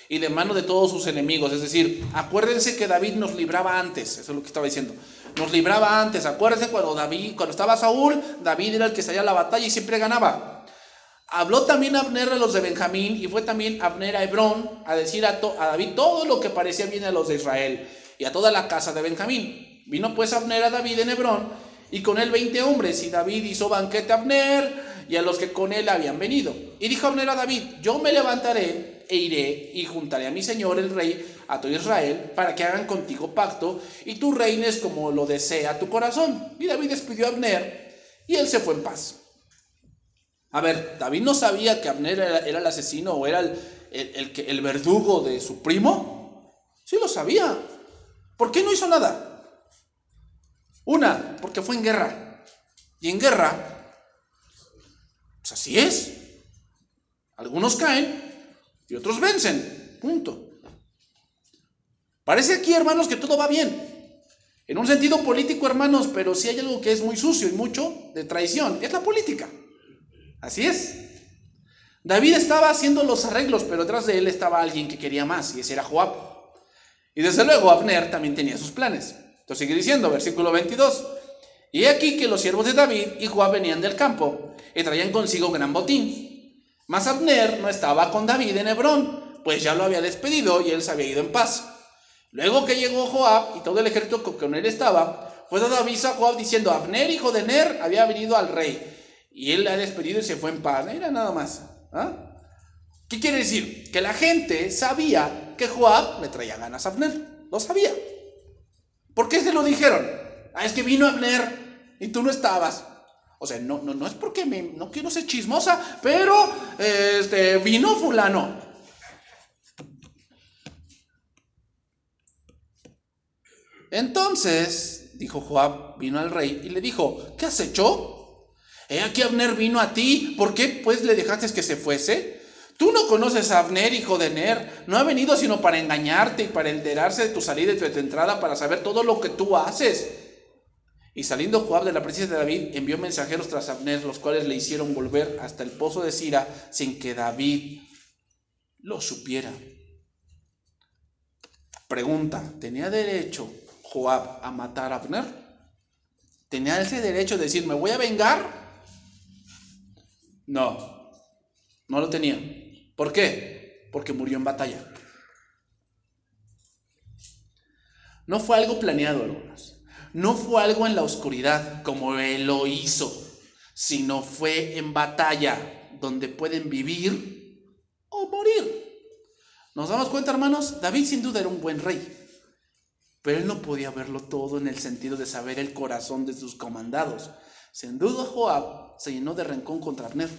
y de mano de todos sus enemigos. Es decir, acuérdense que David nos libraba antes, eso es lo que estaba diciendo. Nos libraba antes, acuérdense cuando David, cuando estaba Saúl, David era el que salía a la batalla y siempre ganaba. Habló también Abner a los de Benjamín y fue también Abner a Hebrón a decir a, a David todo lo que parecía bien a los de Israel y a toda la casa de Benjamín. Vino pues Abner a David en Hebrón y con él veinte hombres y David hizo banquete a Abner y a los que con él habían venido. Y dijo Abner a David, yo me levantaré e iré y juntaré a mi señor el rey, a todo Israel, para que hagan contigo pacto y tú reines como lo desea tu corazón. Y David despidió a Abner y él se fue en paz. A ver, David no sabía que Abner era, el asesino o era el, el, el verdugo de su primo. Sí lo sabía. ¿Por qué no hizo nada? Una, porque fue en guerra. Y en guerra, pues así es. Algunos caen y otros vencen. Punto. Parece aquí, hermanos, que todo va bien. En un sentido político, hermanos, pero si hay algo que es muy sucio y mucho de traición, es la política. Así es. David estaba haciendo los arreglos, pero detrás de él estaba alguien que quería más, y ese era Joab. Y desde luego Abner también tenía sus planes. Entonces sigue diciendo, versículo 22. Y aquí que los siervos de David y Joab venían del campo y traían consigo gran botín. Mas Abner no estaba con David en Hebrón, pues ya lo había despedido y él se había ido en paz. Luego que llegó Joab y todo el ejército que con él estaba, fue dado aviso a Joab diciendo, Abner, hijo de Ner, había venido al rey. Y él le ha despedido y se fue en paz. Era nada más. ¿ah? ¿Qué quiere decir? Que la gente sabía que Joab le traía ganas a Abner. Lo sabía. ¿Por qué se lo dijeron? Ah, es que vino Abner y tú no estabas. O sea, no, no, no es porque me, no quiero ser chismosa, pero este, vino fulano. Entonces, dijo Joab, vino al rey y le dijo, ¿qué has hecho? He aquí Abner vino a ti, ¿por qué pues le dejaste que se fuese? Tú no conoces a Abner, hijo de Ner, no ha venido sino para engañarte y para enterarse de tu salida y de tu entrada, para saber todo lo que tú haces. Y saliendo Joab de la presencia de David, envió mensajeros tras Abner, los cuales le hicieron volver hasta el pozo de Sira sin que David lo supiera. Pregunta, ¿tenía derecho Joab a matar a Abner? ¿Tenía ese derecho de decir, me voy a vengar? No, no lo tenía. ¿Por qué? Porque murió en batalla. No fue algo planeado, hermanos. No fue algo en la oscuridad como Él lo hizo, sino fue en batalla donde pueden vivir o morir. ¿Nos damos cuenta, hermanos? David sin duda era un buen rey, pero él no podía verlo todo en el sentido de saber el corazón de sus comandados. Sin duda Joab se llenó de rencón contra Abner.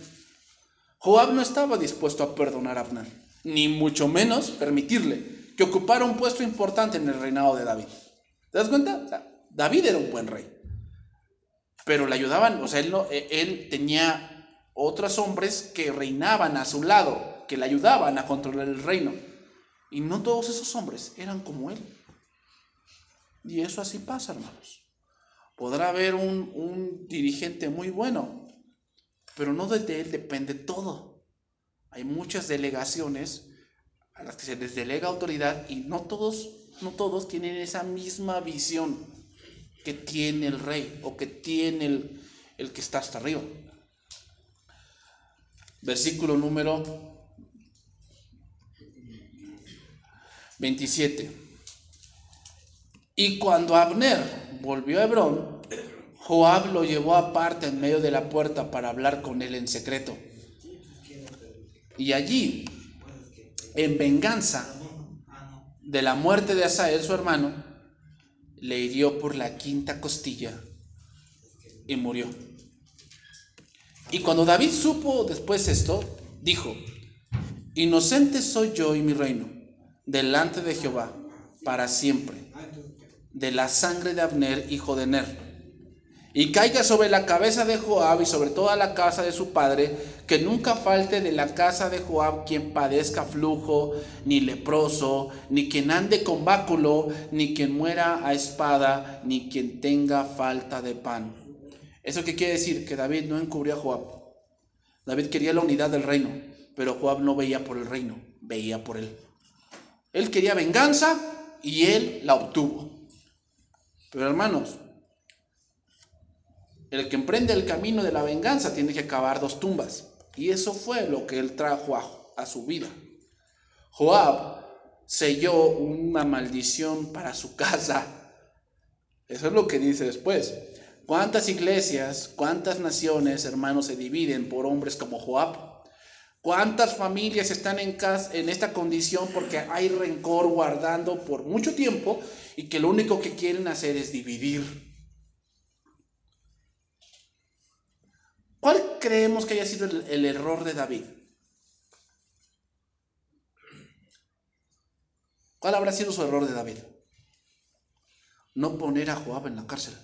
Joab no estaba dispuesto a perdonar a Abner, ni mucho menos permitirle que ocupara un puesto importante en el reinado de David. ¿Te das cuenta? David era un buen rey, pero le ayudaban, o sea, él, e, él tenía otros hombres que reinaban a su lado, que le ayudaban a controlar el reino. Y no todos esos hombres eran como él. Y eso así pasa, hermanos. Podrá haber un, un dirigente muy bueno, pero no de él depende todo. Hay muchas delegaciones a las que se les delega autoridad y no todos, no todos tienen esa misma visión que tiene el rey o que tiene el, el que está hasta arriba. Versículo número 27. Y cuando Abner volvió a Hebrón, Joab lo llevó aparte en medio de la puerta para hablar con él en secreto. Y allí, en venganza de la muerte de Asael, su hermano, le hirió por la quinta costilla y murió. Y cuando David supo después esto, dijo, inocente soy yo y mi reino delante de Jehová para siempre, de la sangre de Abner, hijo de Ner. Y caiga sobre la cabeza de Joab y sobre toda la casa de su padre, que nunca falte de la casa de Joab quien padezca flujo, ni leproso, ni quien ande con báculo, ni quien muera a espada, ni quien tenga falta de pan. ¿Eso qué quiere decir? Que David no encubrió a Joab. David quería la unidad del reino, pero Joab no veía por el reino, veía por él. Él quería venganza y él la obtuvo. Pero hermanos, el que emprende el camino de la venganza tiene que acabar dos tumbas. Y eso fue lo que él trajo a, su vida. Joab selló una maldición para su casa. Eso es lo que dice después. ¿Cuántas iglesias, cuántas naciones, hermanos, se dividen por hombres como Joab? ¿Cuántas familias están en, casa, en esta condición porque hay rencor guardando por mucho tiempo y que lo único que quieren hacer es dividir? ¿Cuál creemos que haya sido el, error de David? ¿Cuál habrá sido su error de David? No poner a Joab en la cárcel.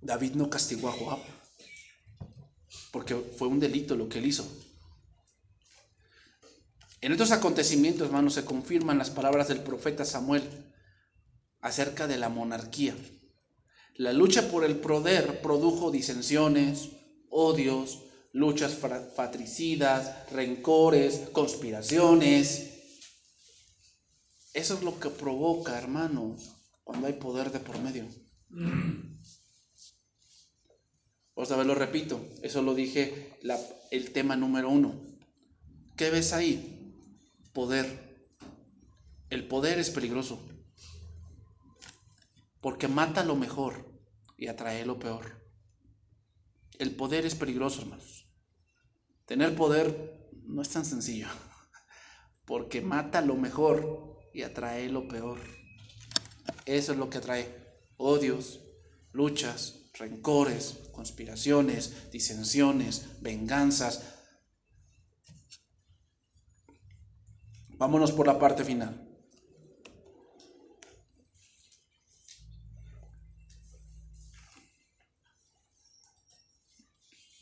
David no castigó a Joab porque fue un delito lo que él hizo. En estos acontecimientos, hermanos, se confirman las palabras del profeta Samuel acerca de la monarquía. La lucha por el poder produjo disensiones, odios, luchas fratricidas, rencores, conspiraciones. Eso es lo que provoca, hermanos, cuando hay poder de por medio. Otra vez lo repito, eso lo dije el tema número uno. ¿Qué ves ahí? Poder. El poder es peligroso. Porque mata lo mejor y atrae lo peor. El poder es peligroso, hermanos. Tener poder no es tan sencillo. Porque mata lo mejor y atrae lo peor. Eso es lo que atrae odios, luchas, rencores, conspiraciones, disensiones, venganzas. Vámonos por la parte final.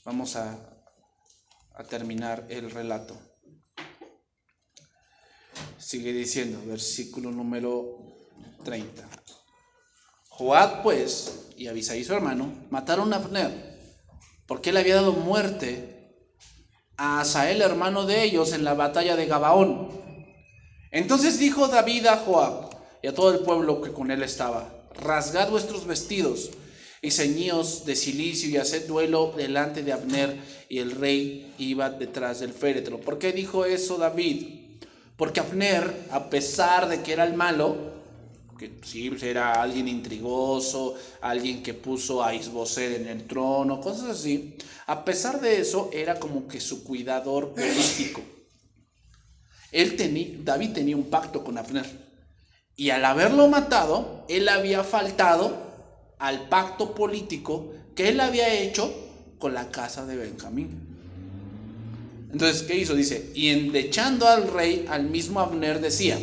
Vamos a, terminar el relato. Sigue diciendo, versículo número 30. Joab, pues, y Abisai su hermano, mataron a Abner, porque él había dado muerte a Asael, hermano de ellos, en la batalla de Gabaón. Entonces dijo David a Joab y a todo el pueblo que con él estaba, rasgad vuestros vestidos y ceñíos de silicio y haced duelo delante de Abner y el rey iba detrás del féretro. ¿Por qué dijo eso David? Porque Abner, a pesar de que era el malo, que sí, pues, era alguien intrigoso, alguien que puso a Isboset en el trono, cosas así. A pesar de eso, era como que su cuidador político. Él David tenía un pacto con Abner. Y al haberlo matado, él había faltado al pacto político que él había hecho con la casa de Benjamín. Entonces, ¿qué hizo? Dice, y endechando al rey, al mismo Abner decía,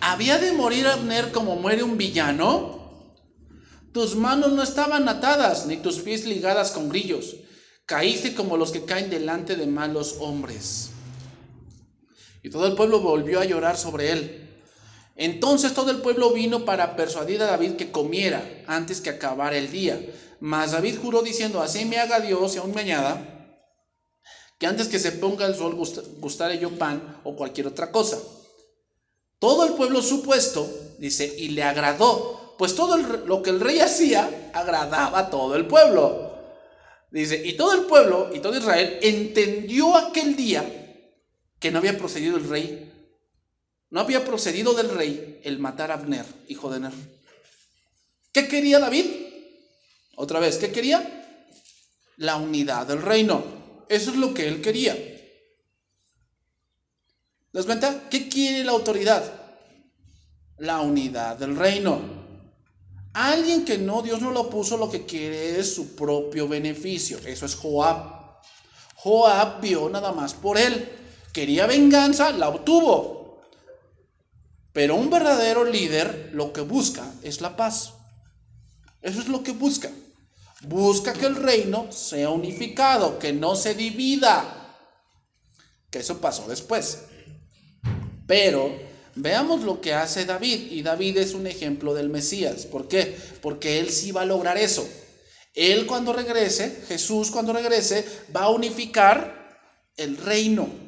¿Había de morir Abner como muere un villano? Tus manos no estaban atadas, ni tus pies ligadas con grillos. Caíste como los que caen delante de malos hombres. Y todo el pueblo volvió a llorar sobre él. Entonces todo el pueblo vino para persuadir a David que comiera antes que acabara el día. Mas David juró diciendo, así me haga Dios y aún me añada, que antes que se ponga el sol gustaré yo pan o cualquier otra cosa. Todo el pueblo supuesto, dice, y le agradó, pues todo lo que el rey hacía agradaba a todo el pueblo. Dice, y todo el pueblo y todo Israel entendió aquel día no había procedido el rey, no había procedido del rey el matar a Abner, hijo de Ner. ¿Qué quería David? Otra vez, ¿qué quería? La unidad del reino. Eso es lo que él quería. ¿Das cuenta? ¿Qué quiere la autoridad? La unidad del reino. Alguien que no, Dios no lo puso, lo que quiere es su propio beneficio. Eso es Joab. Joab vio nada más por él. Quería venganza, la obtuvo. Pero un verdadero líder lo que busca es la paz. Eso es lo que busca. Busca que el reino sea unificado, que no se divida. Que eso pasó después. Pero veamos lo que hace David. Y David es un ejemplo del Mesías. ¿Por qué? Porque él sí va a lograr eso. Él cuando regrese, Jesús cuando regrese, va a unificar el reino.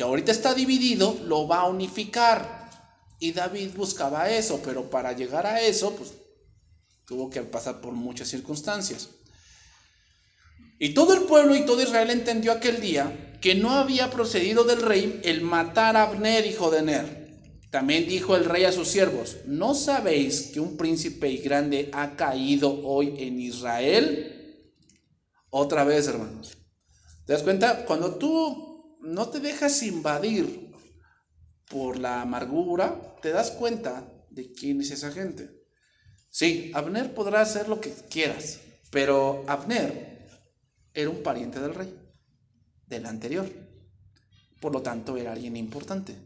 Que ahorita está dividido, lo va a unificar. Y David buscaba eso, pero para llegar a eso, pues Tuvo que pasar por muchas circunstancias. Y todo el pueblo y todo Israel entendió aquel día que no había procedido del rey el matar a Abner, hijo de Ner. También dijo el rey a sus siervos, ¿no sabéis que un príncipe y grande ha caído hoy en Israel? Otra vez, hermanos. ¿Te das cuenta? Cuando tú no te dejas invadir por la amargura, te das cuenta de quién es esa gente. Sí, Abner podrá hacer lo que quieras, pero Abner era un pariente del rey, del anterior. Por lo tanto, era alguien importante.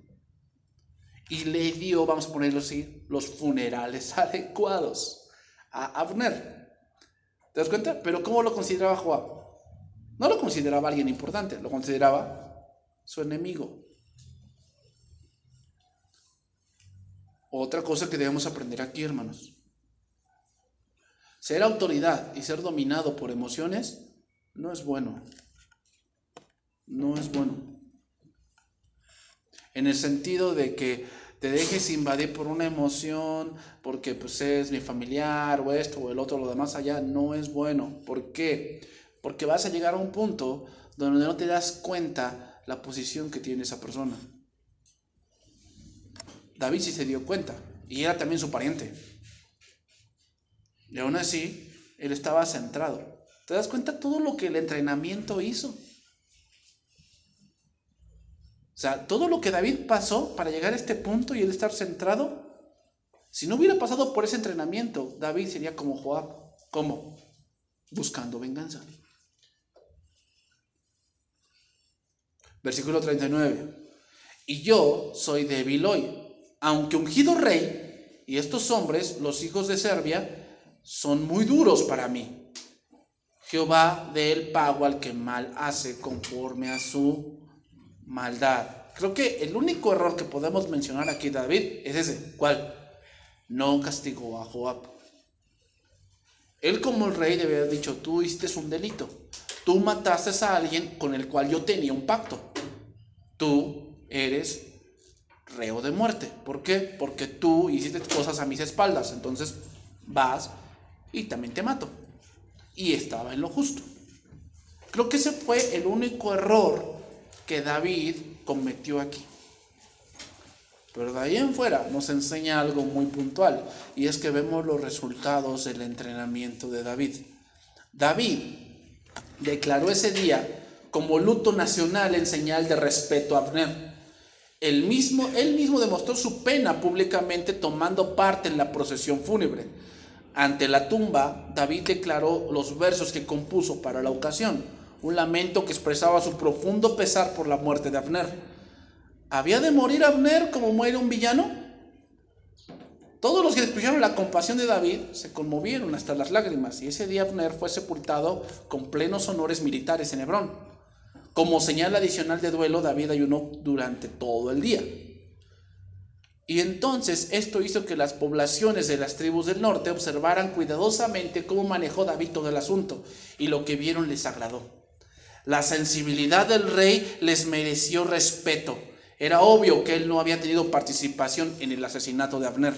Y le dio, vamos a ponerlo así, los funerales adecuados a Abner. ¿Te das cuenta? Pero ¿cómo lo consideraba Joab? No lo consideraba alguien importante, lo consideraba su enemigo. Otra cosa que debemos aprender aquí, hermanos. Ser autoridad y ser dominado por emociones no es bueno. No es bueno. En el sentido de que te dejes invadir por una emoción, porque pues es mi familiar o esto o el otro, lo demás allá, no es bueno. ¿Por qué? Porque vas a llegar a un punto donde no te das cuenta la posición que tiene esa persona. David sí se dio cuenta y era también su pariente. Y aún así, él estaba centrado. ¿Te das cuenta todo lo que el entrenamiento hizo? O sea, todo lo que David pasó para llegar a este punto y él estar centrado, si no hubiera pasado por ese entrenamiento, David sería como Joab. ¿Cómo? Buscando venganza. Versículo 39. Y yo soy débil hoy, aunque ungido rey, y estos hombres, los hijos de Serbia, son muy duros para mí. Jehová dé el pago al que mal hace conforme a su maldad. Creo que el único error que podemos mencionar aquí, David, es ese. ¿Cuál? No castigó a Joab. Él como el rey debe haber dicho, tú hiciste un delito. Tú mataste a alguien con el cual yo tenía un pacto. Tú eres reo de muerte. ¿Por qué? Porque tú hiciste cosas a mis espaldas. Entonces vas y también te mato. Y estaba en lo justo. Creo que ese fue el único error que David cometió aquí. Pero de ahí en fuera nos enseña algo muy puntual y es que vemos los resultados del entrenamiento de David. David declaró ese día como luto nacional en señal de respeto a Abner. Él mismo, él mismo demostró su pena públicamente tomando parte en la procesión fúnebre. Ante la tumba, David declaró los versos que compuso para la ocasión, un lamento que expresaba su profundo pesar por la muerte de Abner. ¿Había de morir Abner como muere un villano? Todos los que escucharon la compasión de David se conmovieron hasta las lágrimas y ese día Abner fue sepultado con plenos honores militares en Hebrón. Como señal adicional de duelo, David ayunó durante todo el día. Y entonces esto hizo que las poblaciones de las tribus del norte observaran cuidadosamente cómo manejó David todo el asunto y lo que vieron les agradó. La sensibilidad del rey les mereció respeto. Era obvio que él no había tenido participación en el asesinato de Abner.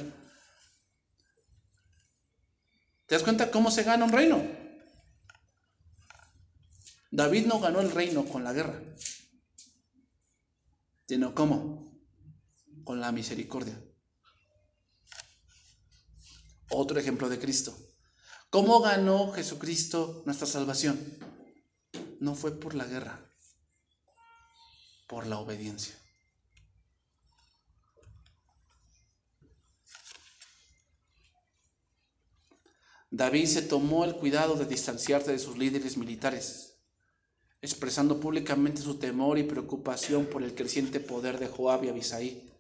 ¿Te das cuenta cómo se gana un reino? David no ganó el reino con la guerra, sino cómo? Con la misericordia. Otro ejemplo de Cristo. ¿Cómo ganó Jesucristo nuestra salvación? No fue por la guerra, por la obediencia. David se tomó el cuidado de distanciarse de sus líderes militares expresando públicamente su temor y preocupación por el creciente poder de Joab y Abisaí.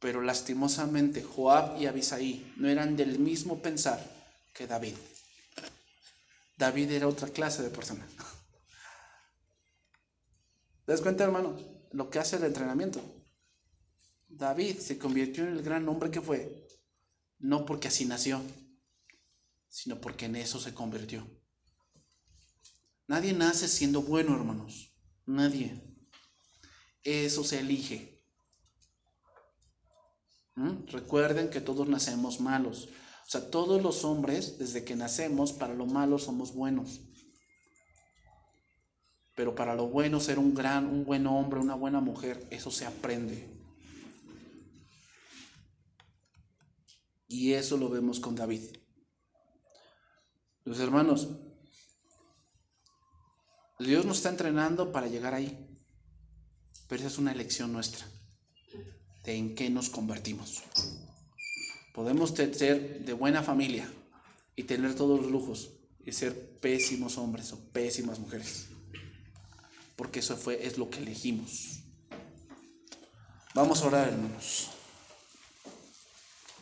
Pero lastimosamente Joab y Abisaí no eran del mismo pensar que David. David era otra clase de persona. ¿Te das cuenta, hermano? Lo que hace el entrenamiento. David se convirtió en el gran hombre que fue, no porque así nació, sino porque en eso se convirtió. Nadie nace siendo bueno, hermanos. Nadie. Eso se elige. ¿Mm? Recuerden que todos nacemos malos. O sea, todos los hombres, desde que nacemos, para lo malo somos buenos. Pero para lo bueno, ser un gran, un buen hombre, una buena mujer, eso se aprende. Y eso lo vemos con David. Los hermanos, Dios nos está entrenando para llegar ahí. Pero esa es una elección nuestra. De en qué nos convertimos. Podemos ser de buena familia y tener todos los lujos y ser pésimos hombres o pésimas mujeres. Porque eso fue, es lo que elegimos. Vamos a orar, hermanos.